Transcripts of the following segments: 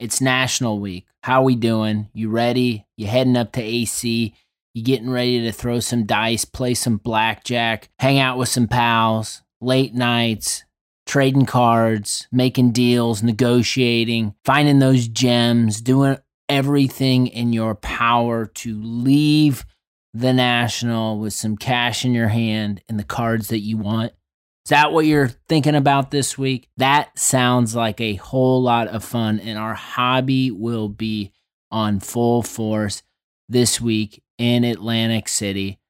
It's National Week. How we doing? You ready? You heading up to AC? You getting ready to throw some dice, play some blackjack, hang out with some pals, late nights, trading cards, making deals, negotiating, finding those gems, doing everything in your power to leave the National with some cash in your hand and the cards that you want. Is that what you're thinking about this week? That sounds like a whole lot of fun, and our hobby will be on full force this week in Atlantic City.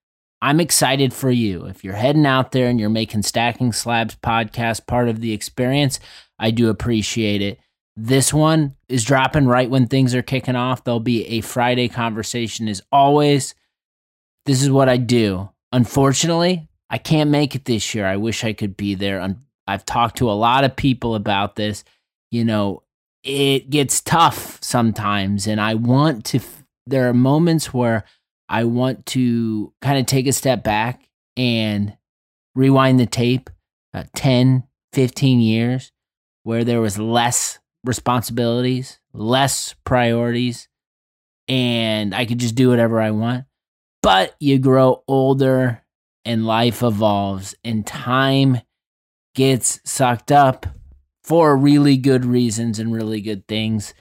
I'm excited for you. If you're heading out there and you're making Stacking Slabs podcast part of the experience, I do appreciate it. This one is dropping right when things are kicking off. There'll be a Friday conversation as always. This is what I do. Unfortunately, I can't make it this year. I wish I could be there. I've talked to a lot of people about this. You know, it gets tough sometimes, and I want to. There are moments where I want to kind of take a step back and rewind the tape uh, 10, 15 years where there was less responsibilities, less priorities, and I could just do whatever I want. But you grow older and life evolves and time gets sucked up for really good reasons and really good things.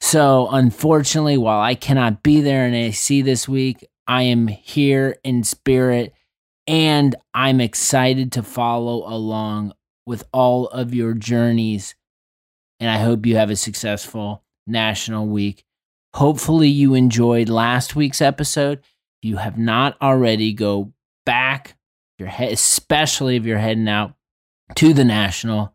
So, unfortunately, while I cannot be there in AC this week, I am here in spirit and I'm excited to follow along with all of your journeys. And I hope you have a successful National Week. Hopefully, you enjoyed last week's episode. If you have not already, go back, your head, especially if you're heading out to the National.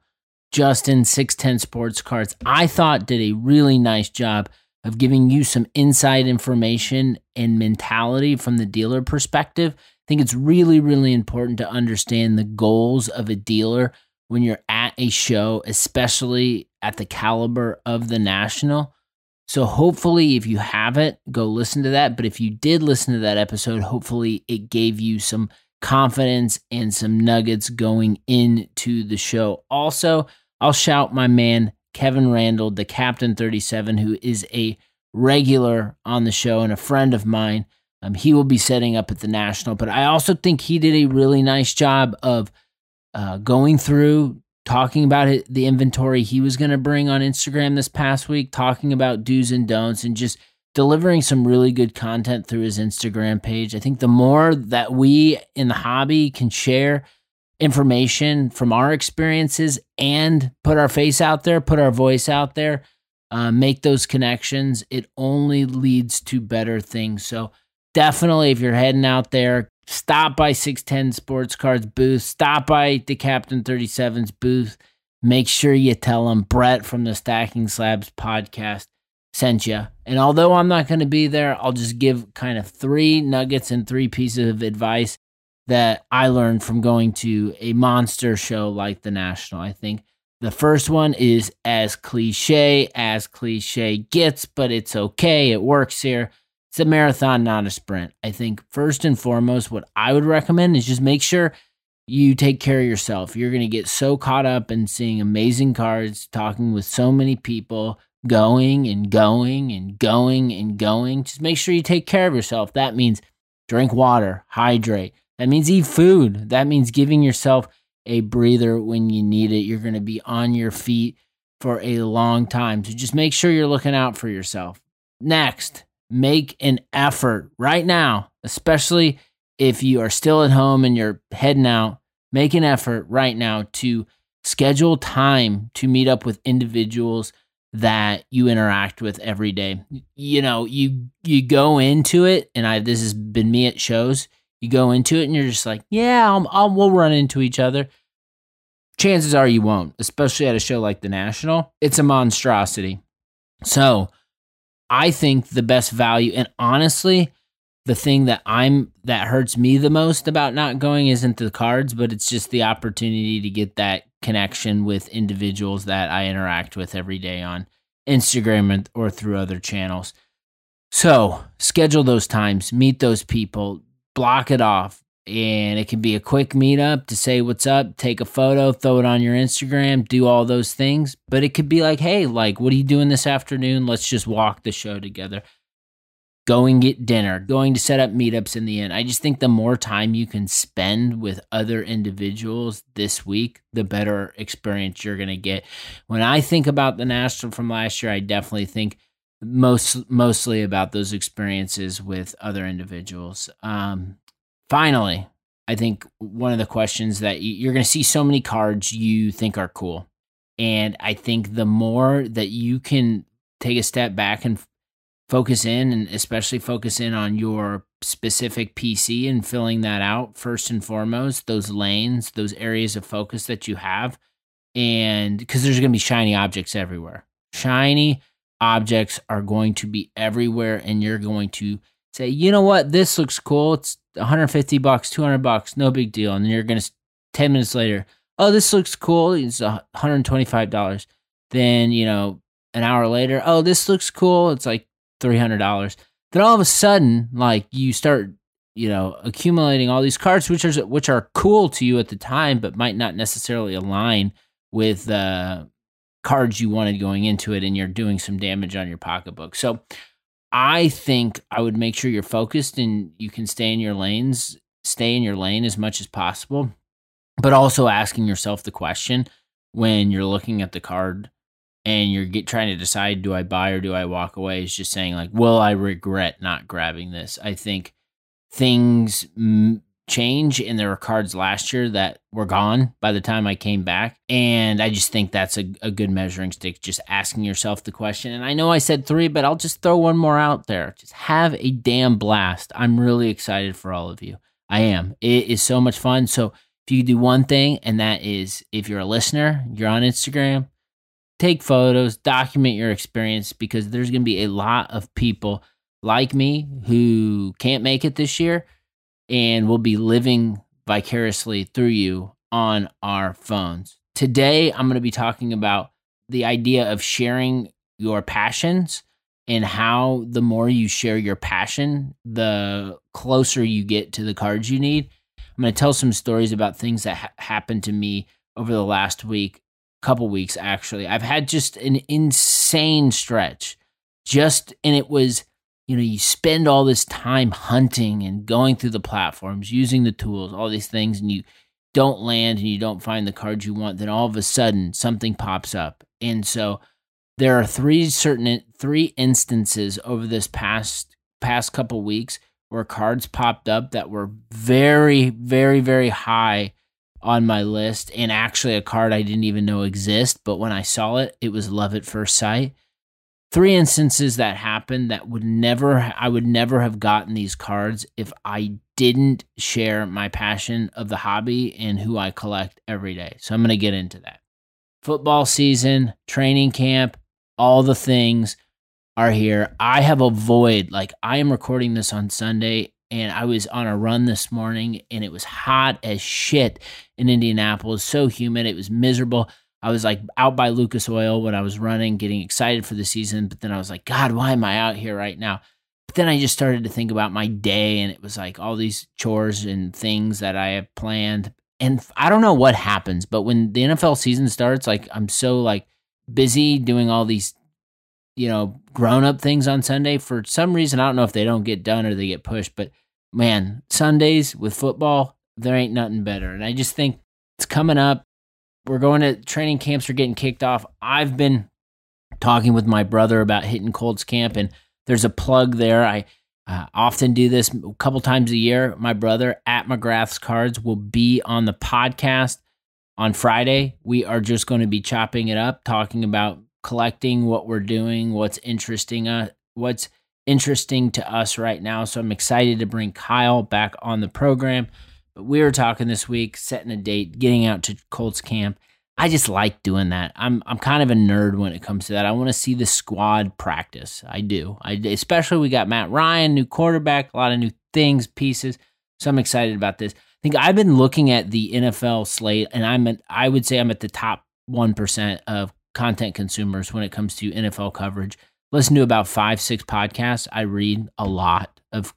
Justin 610 Sports Cards, I thought did a really nice job of giving you some inside information and mentality from the dealer perspective. I think it's really, really important to understand the goals of a dealer when you're at a show, especially at the caliber of the National. So, hopefully, if you haven't, go listen to that. But if you did listen to that episode, hopefully it gave you some confidence and some nuggets going into the show. Also, I'll shout my man Kevin Randall, the Captain 37, who is a regular on the show and a friend of mine. Um, he will be setting up at the National, but I also think he did a really nice job of uh, going through, talking about it, the inventory he was going to bring on Instagram this past week, talking about do's and don'ts, and just delivering some really good content through his Instagram page. I think the more that we in the hobby can share information from our experiences and put our face out there, put our voice out there, uh, make those connections, it only leads to better things. So, definitely, if you're heading out there, stop by 610 Sports Cards booth, stop by the Captain 37's booth. Make sure you tell them Brett from the Stacking Slabs podcast sent you. And although I'm not going to be there, I'll just give kind of three nuggets and three pieces of advice that I learned from going to a monster show like the National. I think the first one is as cliche as cliche gets, but it's okay. It works here. It's a marathon, not a sprint. I think first and foremost, what I would recommend is just make sure you take care of yourself. You're going to get so caught up in seeing amazing cards, talking with so many people, going and going and going and going. Just make sure you take care of yourself. That means drink water, hydrate. That means eat food. That means giving yourself a breather when you need it. You're going to be on your feet for a long time. So just make sure you're looking out for yourself. Next, make an effort right now, especially if you are still at home and you're heading out. Make an effort right now to schedule time to meet up with individuals that you interact with every day. You know, you you go into it, and I this has been me at shows. You go into it, and you're just like, yeah, I'll, I'll we'll run into each other. Chances are you won't, especially at a show like the National. It's a monstrosity. So I think the best value, and honestly, the thing that I'm that hurts me the most about not going isn't the cards, but it's just the opportunity to get that connection with individuals that I interact with every day on Instagram or through other channels. So schedule those times, meet those people, block it off. And it can be a quick meetup to say what's up, take a photo, throw it on your Instagram, do all those things. But it could be like, hey, like, what are you doing this afternoon? Let's just walk the show together. Going get dinner, going to set up meetups in the end. I just think the more time you can spend with other individuals this week, the better experience you're going to get. When I think about the National from last year, I definitely think most mostly about those experiences with other individuals. Um, finally, I think one of the questions that you're going to see so many cards you think are cool, and I think the more that you can take a step back and focus in, and especially focus in on your specific PC and filling that out first and foremost, those lanes, those areas of focus that you have, and because there's going to be shiny objects everywhere, shiny objects are going to be everywhere and you're going to say, you know what, this looks cool. It's 150 bucks, 200 bucks, no big deal. And you're going to, 10 minutes later, oh, this looks cool. It's $125. Then, you know, an hour later, oh, this looks cool. It's like $300. Then all of a sudden, like you start, you know, accumulating all these cards, which are, which are cool to you at the time, but might not necessarily align with, uh, cards you wanted going into it and you're doing some damage on your pocketbook. So I think I would make sure you're focused and you can stay in your lanes, stay in your lane as much as possible, but also asking yourself the question when you're looking at the card and you're get, trying to decide do I buy or do I walk away is just saying like will I regret not grabbing this? I think things change and there were cards last year that were gone by the time I came back. And I just think that's a, a good measuring stick, just asking yourself the question. And I know I said three, but I'll just throw one more out there. Just have a damn blast. I'm really excited for all of you. I am. It is so much fun. So if you do one thing, and that is if you're a listener, you're on Instagram, take photos, document your experience because there's going to be a lot of people like me who can't make it this year and we'll be living vicariously through you on our phones. Today, I'm going to be talking about the idea of sharing your passions and how the more you share your passion, the closer you get to the cards you need. I'm going to tell some stories about things that ha- happened to me over the last week, couple weeks actually. I've had just an insane stretch. Just and it was you know, you spend all this time hunting and going through the platforms, using the tools, all these things, and you don't land and you don't find the cards you want, then all of a sudden something pops up. And so there are three certain three instances over this past past couple weeks where cards popped up that were very, very, very high on my list and actually a card I didn't even know exist. But when I saw it, it was love at first sight three instances that happened that would never I would never have gotten these cards if I didn't share my passion of the hobby and who I collect every day. So I'm going to get into that. Football season, training camp, all the things are here. I have a void. Like I am recording this on Sunday and I was on a run this morning and it was hot as shit in Indianapolis, so humid, it was miserable. I was like out by Lucas Oil when I was running, getting excited for the season. But then I was like, God, why am I out here right now? But then I just started to think about my day, and it was like all these chores and things that I have planned. And I don't know what happens, but when the NFL season starts, like I'm so like busy doing all these, you know, grown up things on Sunday. For some reason, I don't know if they don't get done or they get pushed, but man, Sundays with football, there ain't nothing better. And I just think it's coming up we're going to training camps are getting kicked off. I've been talking with my brother about hitting Colts camp, and there's a plug there. I uh, often do this a couple times a year. My brother at McGrath's Cards will be on the podcast on Friday. We are just going to be chopping it up, talking about collecting, what we're doing, what's interesting, uh, what's interesting to us right now. So I'm excited to bring Kyle back on the program. We were talking this week, setting a date, getting out to Colts camp. I just like doing that. I'm I'm kind of a nerd when it comes to that. I want to see the squad practice. I do. I especially we got Matt Ryan, new quarterback, a lot of new things, pieces. So I'm excited about this. I think I've been looking at the NFL slate, and I'm at, I would say I'm at the top one percent of content consumers when it comes to NFL coverage. Listen to about five, six podcasts. I read a lot of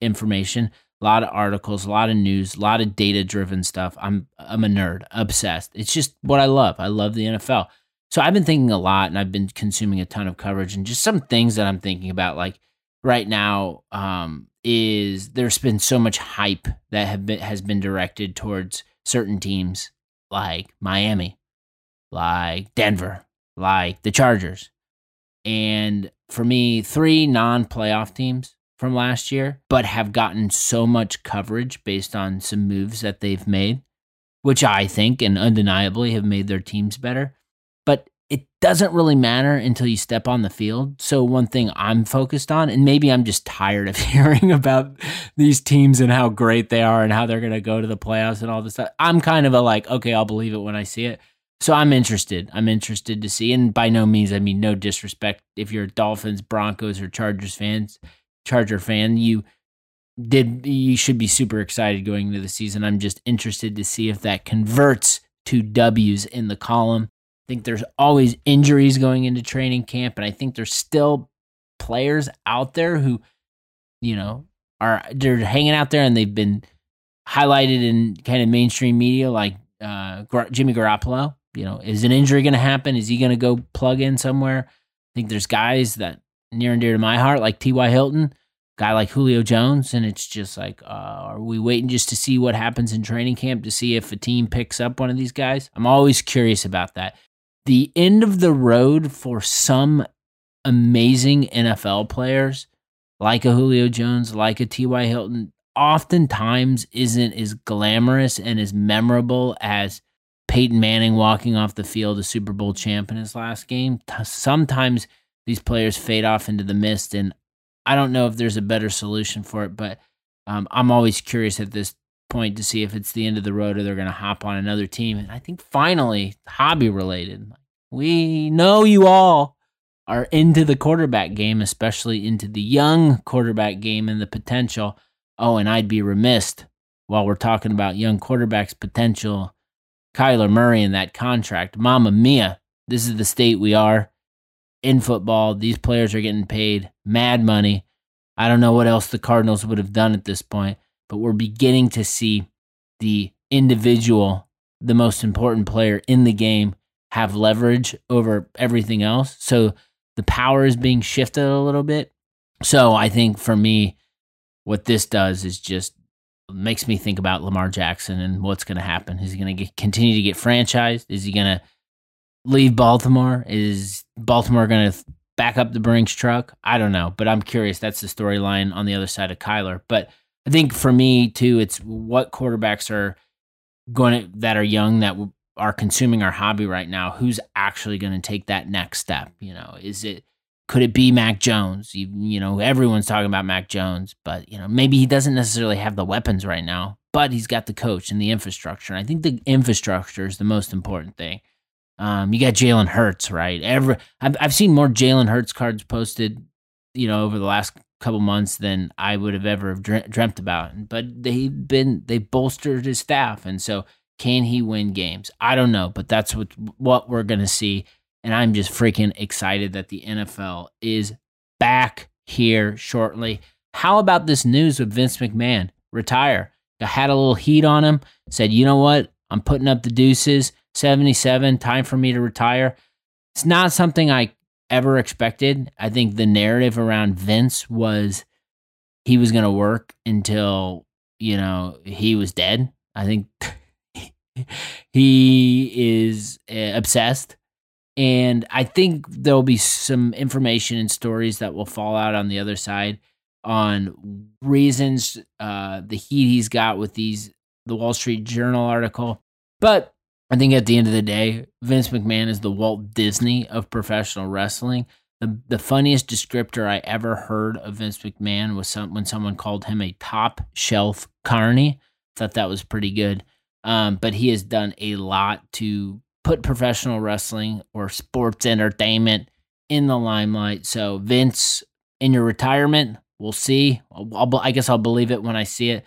information a lot of articles, a lot of news, a lot of data driven stuff. I'm I'm a nerd, obsessed. It's just what I love. I love the NFL. So I've been thinking a lot and I've been consuming a ton of coverage and just some things that I'm thinking about like right now um, is there's been so much hype that have been has been directed towards certain teams like Miami, like Denver, like the Chargers. And for me, three non-playoff teams from last year, but have gotten so much coverage based on some moves that they've made, which I think and undeniably have made their teams better. But it doesn't really matter until you step on the field. So, one thing I'm focused on, and maybe I'm just tired of hearing about these teams and how great they are and how they're going to go to the playoffs and all this stuff. I'm kind of a like, okay, I'll believe it when I see it. So I'm interested. I'm interested to see. And by no means, I mean, no disrespect if you're Dolphins, Broncos, or Chargers fans. Charger fan, you did you should be super excited going into the season. I'm just interested to see if that converts to W's in the column. I think there's always injuries going into training camp, and I think there's still players out there who, you know, are they're hanging out there and they've been highlighted in kind of mainstream media, like uh, Jimmy Garoppolo. You know, is an injury going to happen? Is he going to go plug in somewhere? I think there's guys that near and dear to my heart, like T.Y. Hilton, guy like Julio Jones. And it's just like, uh, are we waiting just to see what happens in training camp to see if a team picks up one of these guys? I'm always curious about that. The end of the road for some amazing NFL players, like a Julio Jones, like a T.Y. Hilton, oftentimes isn't as glamorous and as memorable as Peyton Manning walking off the field a Super Bowl champ in his last game. Sometimes these players fade off into the mist. And I don't know if there's a better solution for it, but um, I'm always curious at this point to see if it's the end of the road or they're going to hop on another team. And I think finally, hobby related, we know you all are into the quarterback game, especially into the young quarterback game and the potential. Oh, and I'd be remiss while we're talking about young quarterbacks' potential. Kyler Murray and that contract. Mama mia, this is the state we are in football. These players are getting paid mad money. I don't know what else the Cardinals would have done at this point, but we're beginning to see the individual, the most important player in the game, have leverage over everything else. So the power is being shifted a little bit. So I think for me, what this does is just makes me think about Lamar Jackson and what's going to happen. Is he going to continue to get franchised? Is he going to leave Baltimore? Is Baltimore going to back up the Brinks truck? I don't know, but I'm curious. That's the storyline on the other side of Kyler. But I think for me too, it's what quarterbacks are going to that are young that are consuming our hobby right now. Who's actually going to take that next step? You know, is it could it be Mac Jones? You, you know, everyone's talking about Mac Jones, but you know, maybe he doesn't necessarily have the weapons right now, but he's got the coach and the infrastructure. And I think the infrastructure is the most important thing. Um, you got Jalen Hurts, right? Every I've I've seen more Jalen Hurts cards posted, you know, over the last couple months than I would have ever dreamt about. But they've been they bolstered his staff, and so can he win games? I don't know, but that's what what we're gonna see, and I'm just freaking excited that the NFL is back here shortly. How about this news with Vince McMahon retire? I had a little heat on him. Said, you know what? I'm putting up the deuces. 77, time for me to retire. It's not something I ever expected. I think the narrative around Vince was he was going to work until, you know, he was dead. I think he is uh, obsessed. And I think there'll be some information and stories that will fall out on the other side on reasons, uh, the heat he's got with these, the Wall Street Journal article. But I think at the end of the day, Vince McMahon is the Walt Disney of professional wrestling. The the funniest descriptor I ever heard of Vince McMahon was some, when someone called him a top shelf carny. Thought that was pretty good. Um, but he has done a lot to put professional wrestling or sports entertainment in the limelight. So, Vince, in your retirement, we'll see. I'll, I'll, i guess I'll believe it when I see it.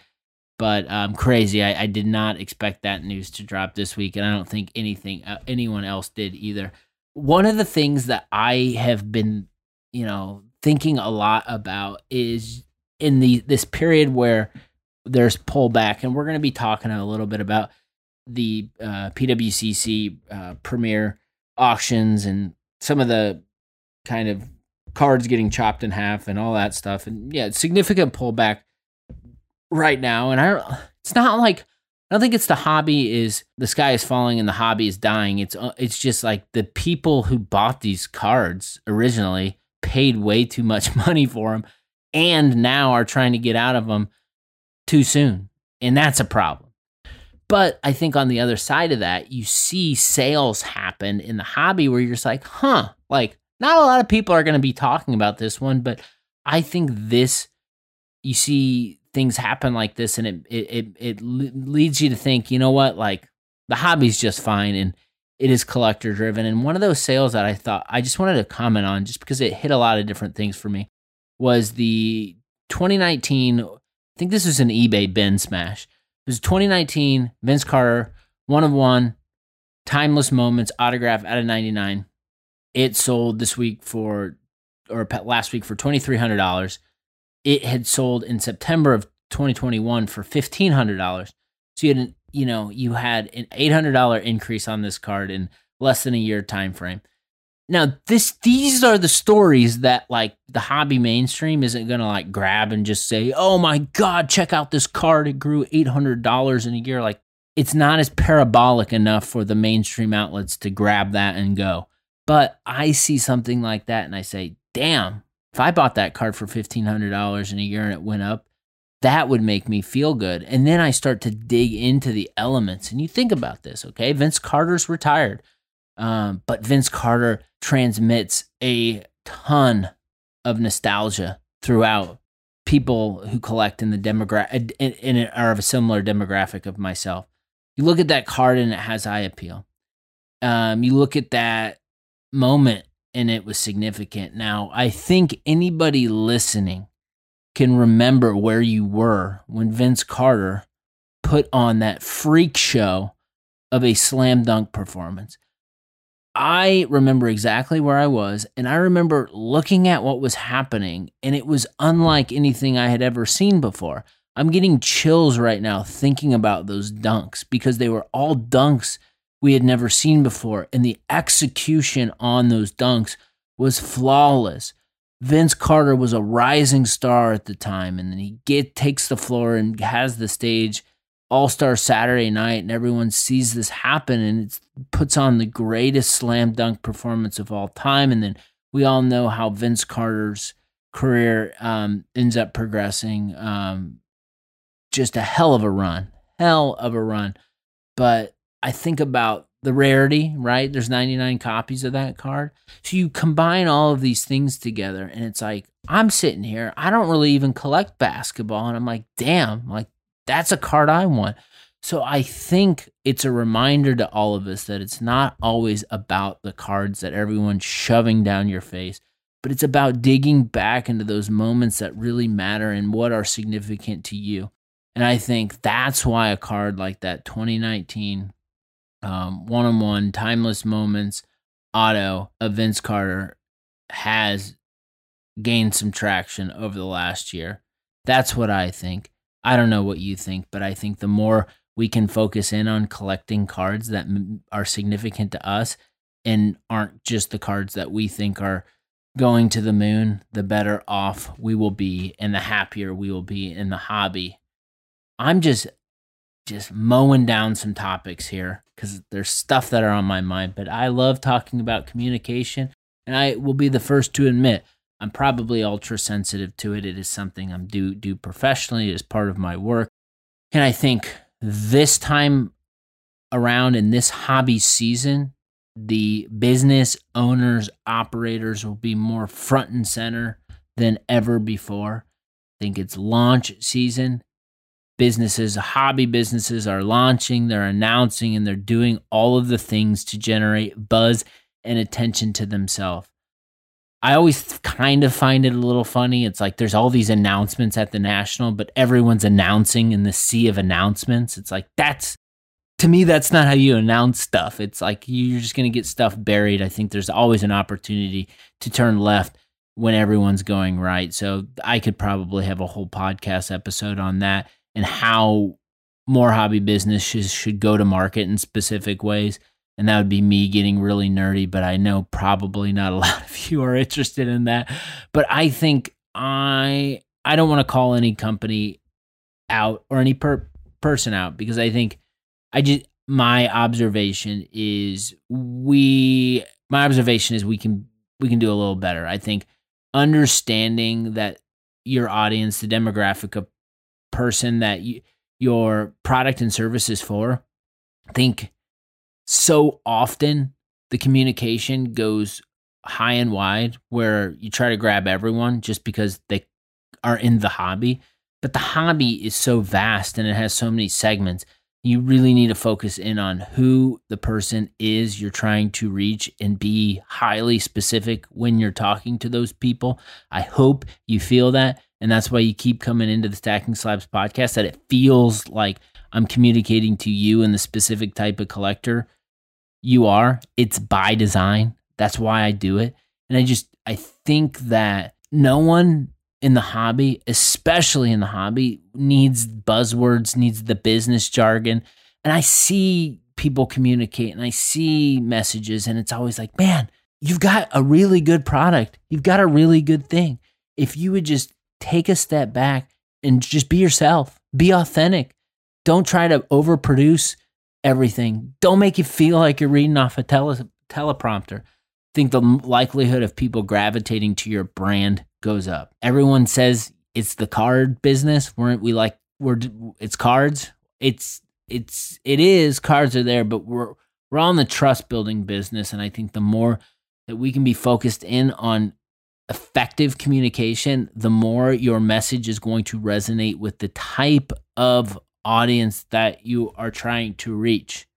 But um, crazy. I, I, did not expect that news to drop this week, and I don't think anything uh, anyone else did either. One of the things that I have been, you know, thinking a lot about is in the this period where there's pullback, and we're going to be talking a little bit about the uh, PWCC uh, premier auctions and some of the kind of cards getting chopped in half and all that stuff. And yeah, significant pullback right now. And I, don't. it's not like I don't think it's the hobby is the sky is falling and the hobby is dying. It's uh, it's just like the people who bought these cards originally paid way too much money for them, and now are trying to get out of them too soon, and that's a problem. But I think on the other side of that, you see sales happen in the hobby where you're just like, huh, like not a lot of people are going to be talking about this one, but I think this, you see things happen like this, and it it it, it leads you to think, you know what, like the hobby's just fine, and it is collector driven. And one of those sales that I thought I just wanted to comment on, just because it hit a lot of different things for me, was the 2019. I think this was an eBay bin smash. It was 2019 Vince Carter one of one, timeless moments autograph out of 99 it sold this week for, or last week for $2,300. It had sold in September of 2021 for $1,500. So you had, an, you know, you had an $800 increase on this card in less than a year time frame. Now, this these are the stories that like the hobby mainstream isn't gonna like grab and just say, "Oh my god, check out this card! It grew eight hundred dollars in a year." Like, it's not as parabolic enough for the mainstream outlets to grab that and go. But I see something like that and I say, damn, if I bought that card for $1,500 in a year and it went up, that would make me feel good. And then I start to dig into the elements. And you think about this, okay? Vince Carter's retired, um, but Vince Carter transmits a ton of nostalgia throughout people who collect in the demographic and are of a similar demographic of myself. You look at that card and it has eye appeal. Um, you look at that moment and it was significant. Now, I think anybody listening can remember where you were when Vince Carter put on that freak show of a slam dunk performance. I remember exactly where I was, and I remember looking at what was happening, and it was unlike anything I had ever seen before. I'm getting chills right now thinking about those dunks because they were all dunks we had never seen before. And the execution on those dunks was flawless. Vince Carter was a rising star at the time, and then he get takes the floor and has the stage All Star Saturday night, and everyone sees this happen, and it puts on the greatest slam dunk performance of all time. And then we all know how Vince Carter's career um, ends up progressing. Um, just a hell of a run, hell of a run. But I think about the rarity, right? There's 99 copies of that card. So you combine all of these things together and it's like, I'm sitting here, I don't really even collect basketball. And I'm like, damn, like that's a card I want. So I think it's a reminder to all of us that it's not always about the cards that everyone's shoving down your face, but it's about digging back into those moments that really matter and what are significant to you. And I think that's why a card like that 2019 um, one-on-one timeless moments auto of Vince Carter has gained some traction over the last year. That's what I think. I don't know what you think, but I think the more we can focus in on collecting cards that are significant to us and aren't just the cards that we think are going to the moon, the better off we will be and the happier we will be in the hobby. I'm just just mowing down some topics here because there's stuff that are on my mind. But I love talking about communication, and I will be the first to admit I'm probably ultra sensitive to it. It is something I'm do do professionally as part of my work, and I think this time around in this hobby season, the business owners operators will be more front and center than ever before. I think it's launch season businesses, hobby businesses are launching, they're announcing, and they're doing all of the things to generate buzz and attention to themselves. I always kind of find it a little funny. It's like there's all these announcements at the national, but everyone's announcing in the sea of announcements. It's like that's to me, that's not how you announce stuff. It's like you're just going to get stuff buried. I think there's always an opportunity to turn left when everyone's going right. So I could probably have a whole podcast episode on that and how more hobby businesses should go to market in specific ways. And that would be me getting really nerdy, but I know probably not a lot of you are interested in that. But I think I I don't want to call any company out or any per- person out because I think I just my observation is we my observation is we can we can do a little better. I think understanding that your audience, the demographic of person that you, your product and service is for, I think so often the communication goes high and wide where you try to grab everyone just because they are in the hobby. But the hobby is so vast and it has so many segments you really need to focus in on who the person is you're trying to reach and be highly specific when you're talking to those people. I hope you feel that. And that's why you keep coming into the Stacking Slabs podcast, that it feels like I'm communicating to you and the specific type of collector you are. It's by design. That's why I do it. And I just, I think that no one in the hobby, especially in the hobby, needs buzzwords, needs the business jargon. And I see people communicate and I see messages, and it's always like, man, you've got a really good product. You've got a really good thing. If you would just take a step back and just be yourself, be authentic. Don't try to overproduce everything. Don't make you feel like you're reading off a tele- teleprompter. I think the likelihood of people gravitating to your brand goes up. Everyone says it's the card business. Weren't we like we're it's cards? It's it's it is cards are there, but we're we're on the trust building business, and I think the more that we can be focused in on effective communication, the more your message is going to resonate with the type of audience that you are trying to reach.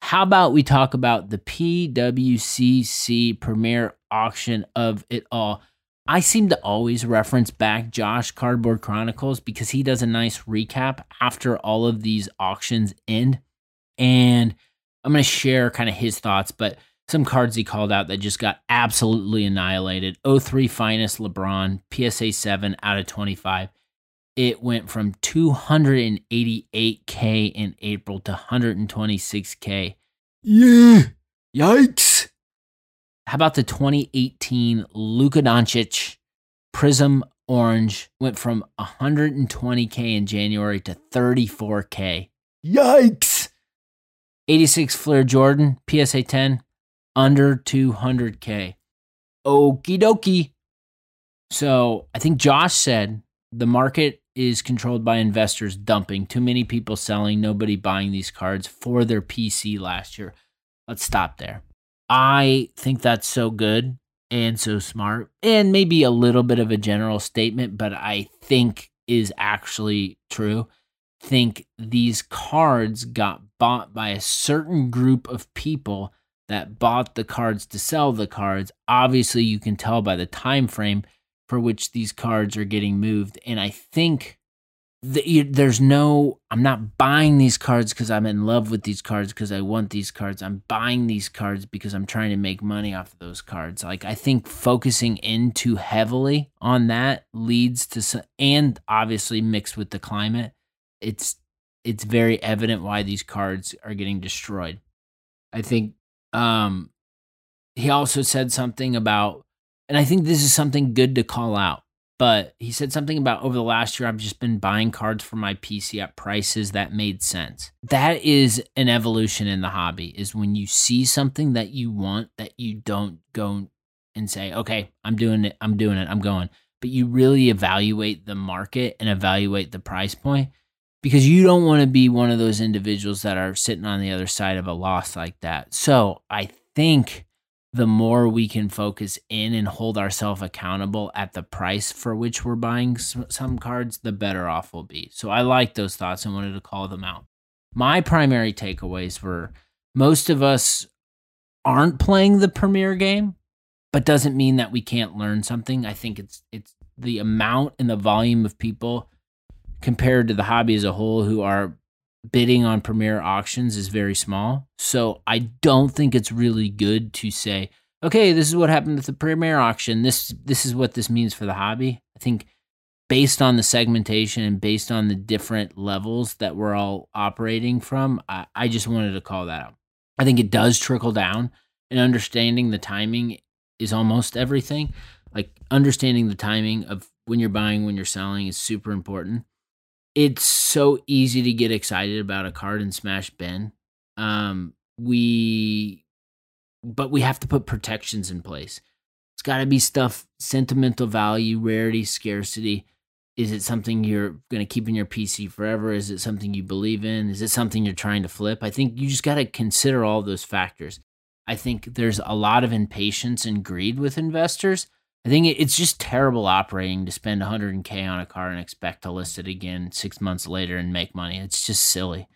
How about we talk about the PWCC premier auction of it all? I seem to always reference back Josh Cardboard Chronicles because he does a nice recap after all of these auctions end. And I'm going to share kind of his thoughts, but some cards he called out that just got absolutely annihilated. 03 finest LeBron, PSA 7 out of 25. It went from 288K in April to 126K. Yeah. Yikes. How about the 2018 Luka Doncic Prizm Orange went from 120K in January to 34K. Yikes! 86 Fleer Jordan, PSA 10, under 200K. Okie dokie. So I think Josh said the market is controlled by investors dumping. Too many people selling, nobody buying these cards for their PC last year. Let's stop there. I think that's so good and so smart, and maybe a little bit of a general statement, but I think is actually true. Think these cards got bought by a certain group of people that bought the cards to sell the cards. Obviously, you can tell by the time frame for which these cards are getting moved, and I think the, there's no i'm not buying these cards because i'm in love with these cards because i want these cards. I'm buying these cards because i'm trying to make money off of those cards. Like i think focusing in too heavily on that leads to and obviously mixed with the climate it's it's very evident why these cards are getting destroyed. I think um he also said something about and i think this is something good to call out but he said something about over the last year, I've just been buying cards for my PC at prices that made sense. That is an evolution in the hobby, is when you see something that you want that you don't go and say, okay, I'm doing it, I'm doing it, I'm going. But you really evaluate the market and evaluate the price point because you don't want to be one of those individuals that are sitting on the other side of a loss like that. So I think the more we can focus in and hold ourselves accountable at the price for which we're buying some cards, the better off we'll be. So I like those thoughts and wanted to call them out. My primary takeaways were most of us aren't playing the premier game, but doesn't mean that we can't learn something. I think it's it's the amount and the volume of people compared to the hobby as a whole who are bidding on premier auctions is very small. So I don't think it's really good to say, okay, this is what happened at the premier auction. This this is what this means for the hobby. I think based on the segmentation and based on the different levels that we're all operating from, I, I just wanted to call that out. I think it does trickle down and understanding the timing is almost everything. Like understanding the timing of when you're buying, when you're selling is super important it's so easy to get excited about a card and smash bin. Um, we, but we have to put protections in place. It's got to be stuff sentimental value, rarity, scarcity. Is it something you're going to keep in your PC forever? Is it something you believe in? Is it something you're trying to flip? I think you just got to consider all those factors. I think there's a lot of impatience and greed with investors I think it's just terrible operating to spend 100k on a car and expect to list it again six months later and make money. It's just silly.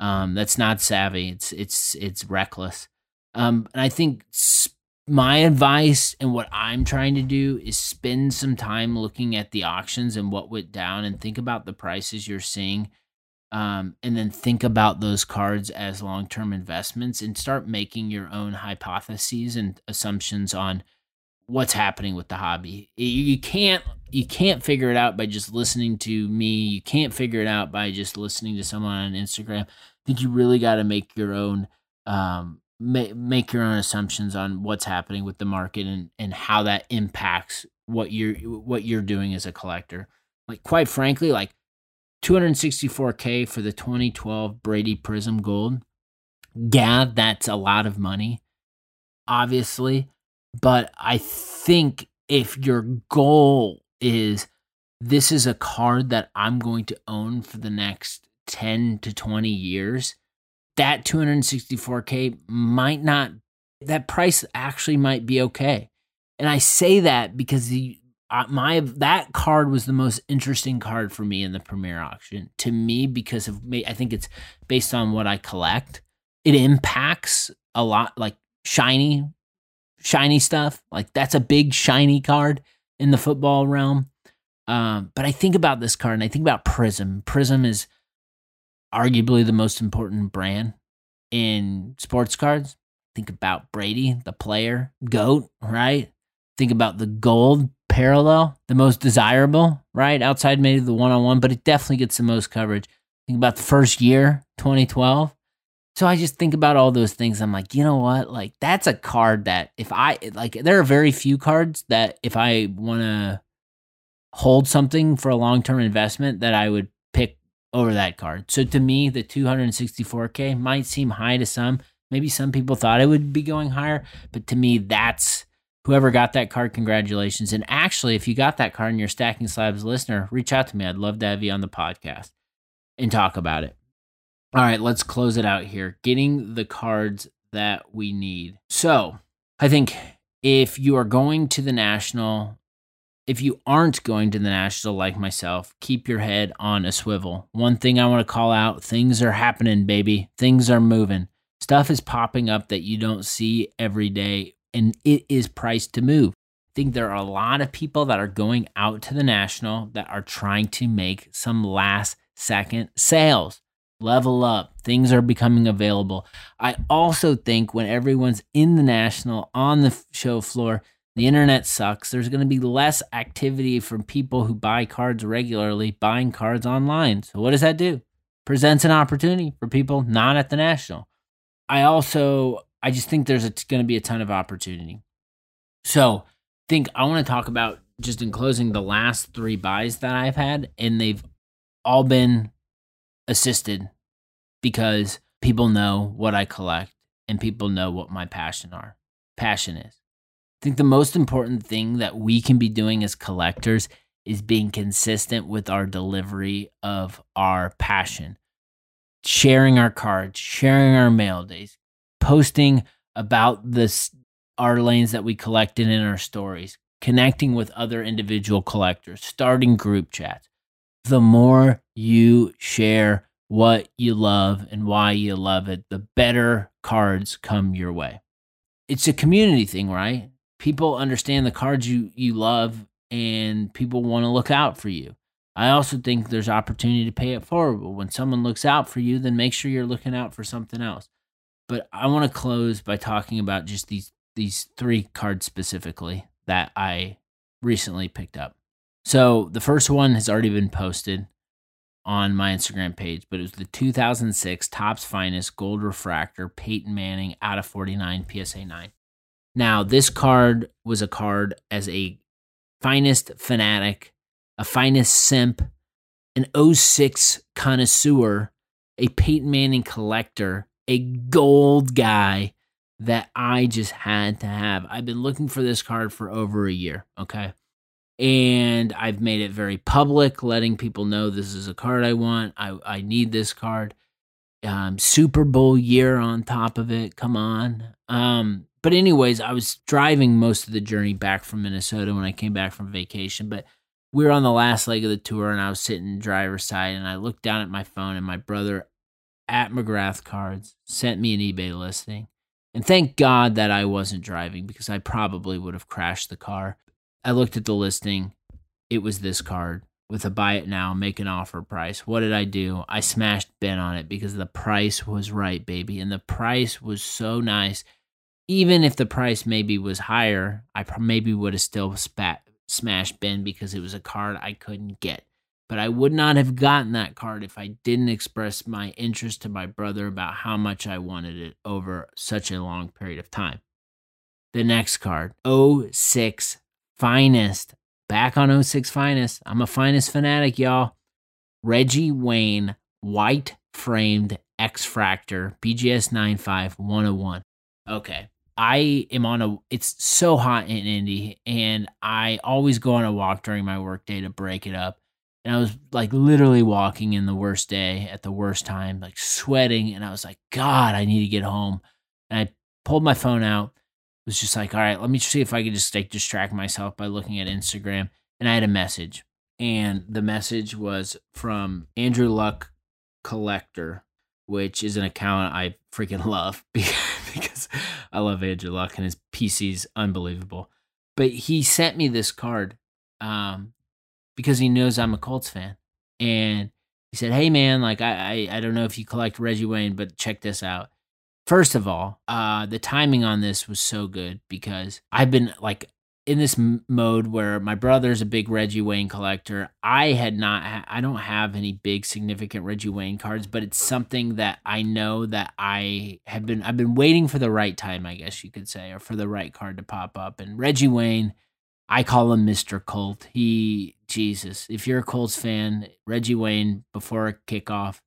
Um, that's not savvy. It's it's it's reckless. Um, and I think my advice and what I'm trying to do is spend some time looking at the auctions and what went down, and think about the prices you're seeing. Um, and then think about those cards as long term investments and start making your own hypotheses and assumptions on what's happening with the hobby. You can't you can't figure it out by just listening to me. You can't figure it out by just listening to someone on Instagram. I think you really got to make your own um, make make your own assumptions on what's happening with the market and and how that impacts what you're what you're doing as a collector. Like quite frankly, like 264k for the 2012 Brady Prizm Gold. Yeah, that's a lot of money. Obviously, but I think if your goal is this is a card that I'm going to own for the next 10 to 20 years, that 264K might not, that price actually might be okay. And I say that because the, uh, my that card was the most interesting card for me in the premier auction to me because of me i think it's based on what i collect it impacts a lot like shiny shiny stuff. Like that's a big shiny card in the football realm. Um, but I think about this card and I think about Prizm. Prizm is arguably the most important brand in sports cards. Think about Brady, the player, GOAT, right? Think about the gold parallel, the most desirable, right? Outside maybe the one on one, but it definitely gets the most coverage. Think about the first year, 2012. So I just think about all those things. I'm like, you know what? Like that's a card that if I like there are very few cards that if I want to hold something for a long-term investment that I would pick over that card. So to me, the 264k might seem high to some. Maybe some people thought it would be going higher, but to me that's whoever got that card, congratulations. And actually, if you got that card and you're Stacking Slabs listener, reach out to me. I'd love to have you on the podcast and talk about it. All right, let's close it out here. Getting the cards that we need. So, I think if you are going to the National, if you aren't going to the National like myself, keep your head on a swivel. One thing I want to call out things are happening, baby. Things are moving. Stuff is popping up that you don't see every day, and it is priced to move. I think there are a lot of people that are going out to the National that are trying to make some last second sales level up. Things are becoming available. I also think when everyone's in the national on the show floor, the internet sucks. There's going to be less activity from people who buy cards regularly buying cards online. So, what does that do? Presents an opportunity for people not at the national. I also, I just think there's going to be a ton of opportunity. So, think I want to talk about just in closing the last three buys that I've had, and they've all been assisted because people know what I collect and people know what my passion are. Passion is. I think the most important thing that we can be doing as collectors is being consistent with our delivery of our passion. Sharing our cards, sharing our mail days, posting about this our lanes that we collected in our stories, connecting with other individual collectors, starting group chats. The more you share what you love and why you love it, the better cards come your way. It's a community thing, right? People understand the cards you, you love and people want to look out for you. I also think there's opportunity to pay it forward. But when someone looks out for you, then make sure you're looking out for something else. But I want to close by talking about just these these three cards specifically that I recently picked up. So the first one has already been posted on my Instagram page, but it was the 2006 Topps Finest Gold Refractor Peyton Manning out of 49 PSA 9. Now, this card was a card as a finest fanatic, a finest simp, an 06 connoisseur, a Peyton Manning collector, a gold guy that I just had to have. I've been looking for this card for over a year, okay? And I've made it very public, letting people know this is a card I want. I, I need this card. Um, Super Bowl year on top of it. Come on. Um, but anyways, I was driving most of the journey back from Minnesota when I came back from vacation. But we were on the last leg of the tour, and I was sitting driver's side, and I looked down at my phone, and my brother at McGrath Cards sent me an eBay listing and thank God that I wasn't driving because I probably would have crashed the car. I looked at the listing. It was this card with a buy it now, make an offer price. What did I do? I smashed BIN on it because the price was right, baby. And the price was so nice. Even if the price maybe was higher, I maybe would have still spat, smashed BIN because it was a card I couldn't get. But I would not have gotten that card if I didn't express my interest to my brother about how much I wanted it over such a long period of time. The next card, 06 Finest. Back on 06 Finest. I'm a finest fanatic, y'all. Reggie Wayne, white framed X Fractor, BGS 95101. Okay. I am on a it's so hot in Indy and I always go on a walk during my workday to break it up and I was like literally walking in the worst day at the worst time, like sweating. And I was like, God, I need to get home. And I pulled my phone out, was just like, all right, let me see if I could just like distract myself by looking at Instagram. And I had a message. And the message was from Andrew Luck Collector, which is an account I freaking love because I love Andrew Luck and his PC's unbelievable. But he sent me this card um, because he knows I'm a Colts fan. And he said, Hey man, like I, I, I don't know if you collect Reggie Wayne, but check this out. First of all, uh, the timing on this was so good because I've been like in this m- mode where my brother's a big Reggie Wayne collector. I had not, ha- I don't have any big significant Reggie Wayne cards, but it's something that I know that I have been, I've been waiting for the right time, I guess you could say, or for the right card to pop up. And Reggie Wayne I call him Mr. Colt. He, Jesus, if you're a Colts fan, Reggie Wayne before a kickoff,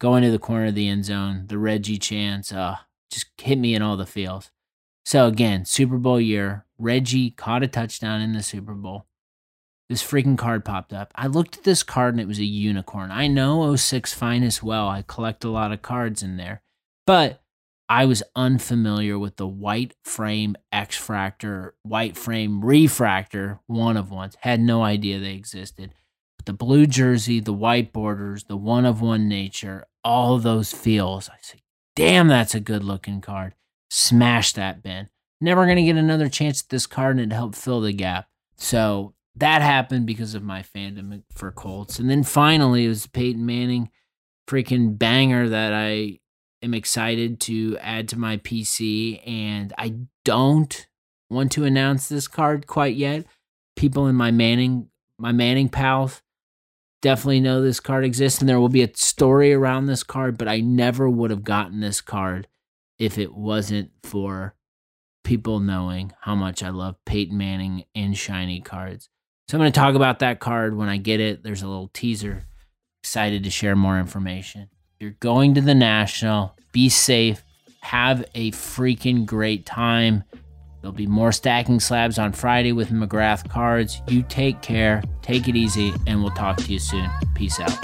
going to the corner of the end zone, the Reggie chance, uh, just hit me in all the feels. So again, Super Bowl year, Reggie caught a touchdown in the Super Bowl. This freaking card popped up. I looked at this card and it was a unicorn. I know 06 Finest well. I collect a lot of cards in there. But I was unfamiliar with the white frame X fractor, white frame refractor, one of ones. Had no idea they existed. The blue jersey, the white borders, the one of one nature, all those feels. I said, damn, that's a good looking card. Smash that, BIN. Never going to get another chance at this card and it helped fill the gap. So that happened because of my fandom for Colts. And then finally, it was Peyton Manning freaking banger that I am excited to add to my PC, and I don't want to announce this card quite yet. People in my Manning, my Manning pals, definitely know this card exists, and there will be a story around this card. But I never would have gotten this card if it wasn't for people knowing how much I love Peyton Manning and shiny cards. So I'm going to talk about that card when I get it. There's a little teaser. Excited to share more information. You're going to the National. Be safe. Have a freaking great time. There'll be more stacking slabs on Friday with McGrath cards. You take care, take it easy, and we'll talk to you soon. Peace out.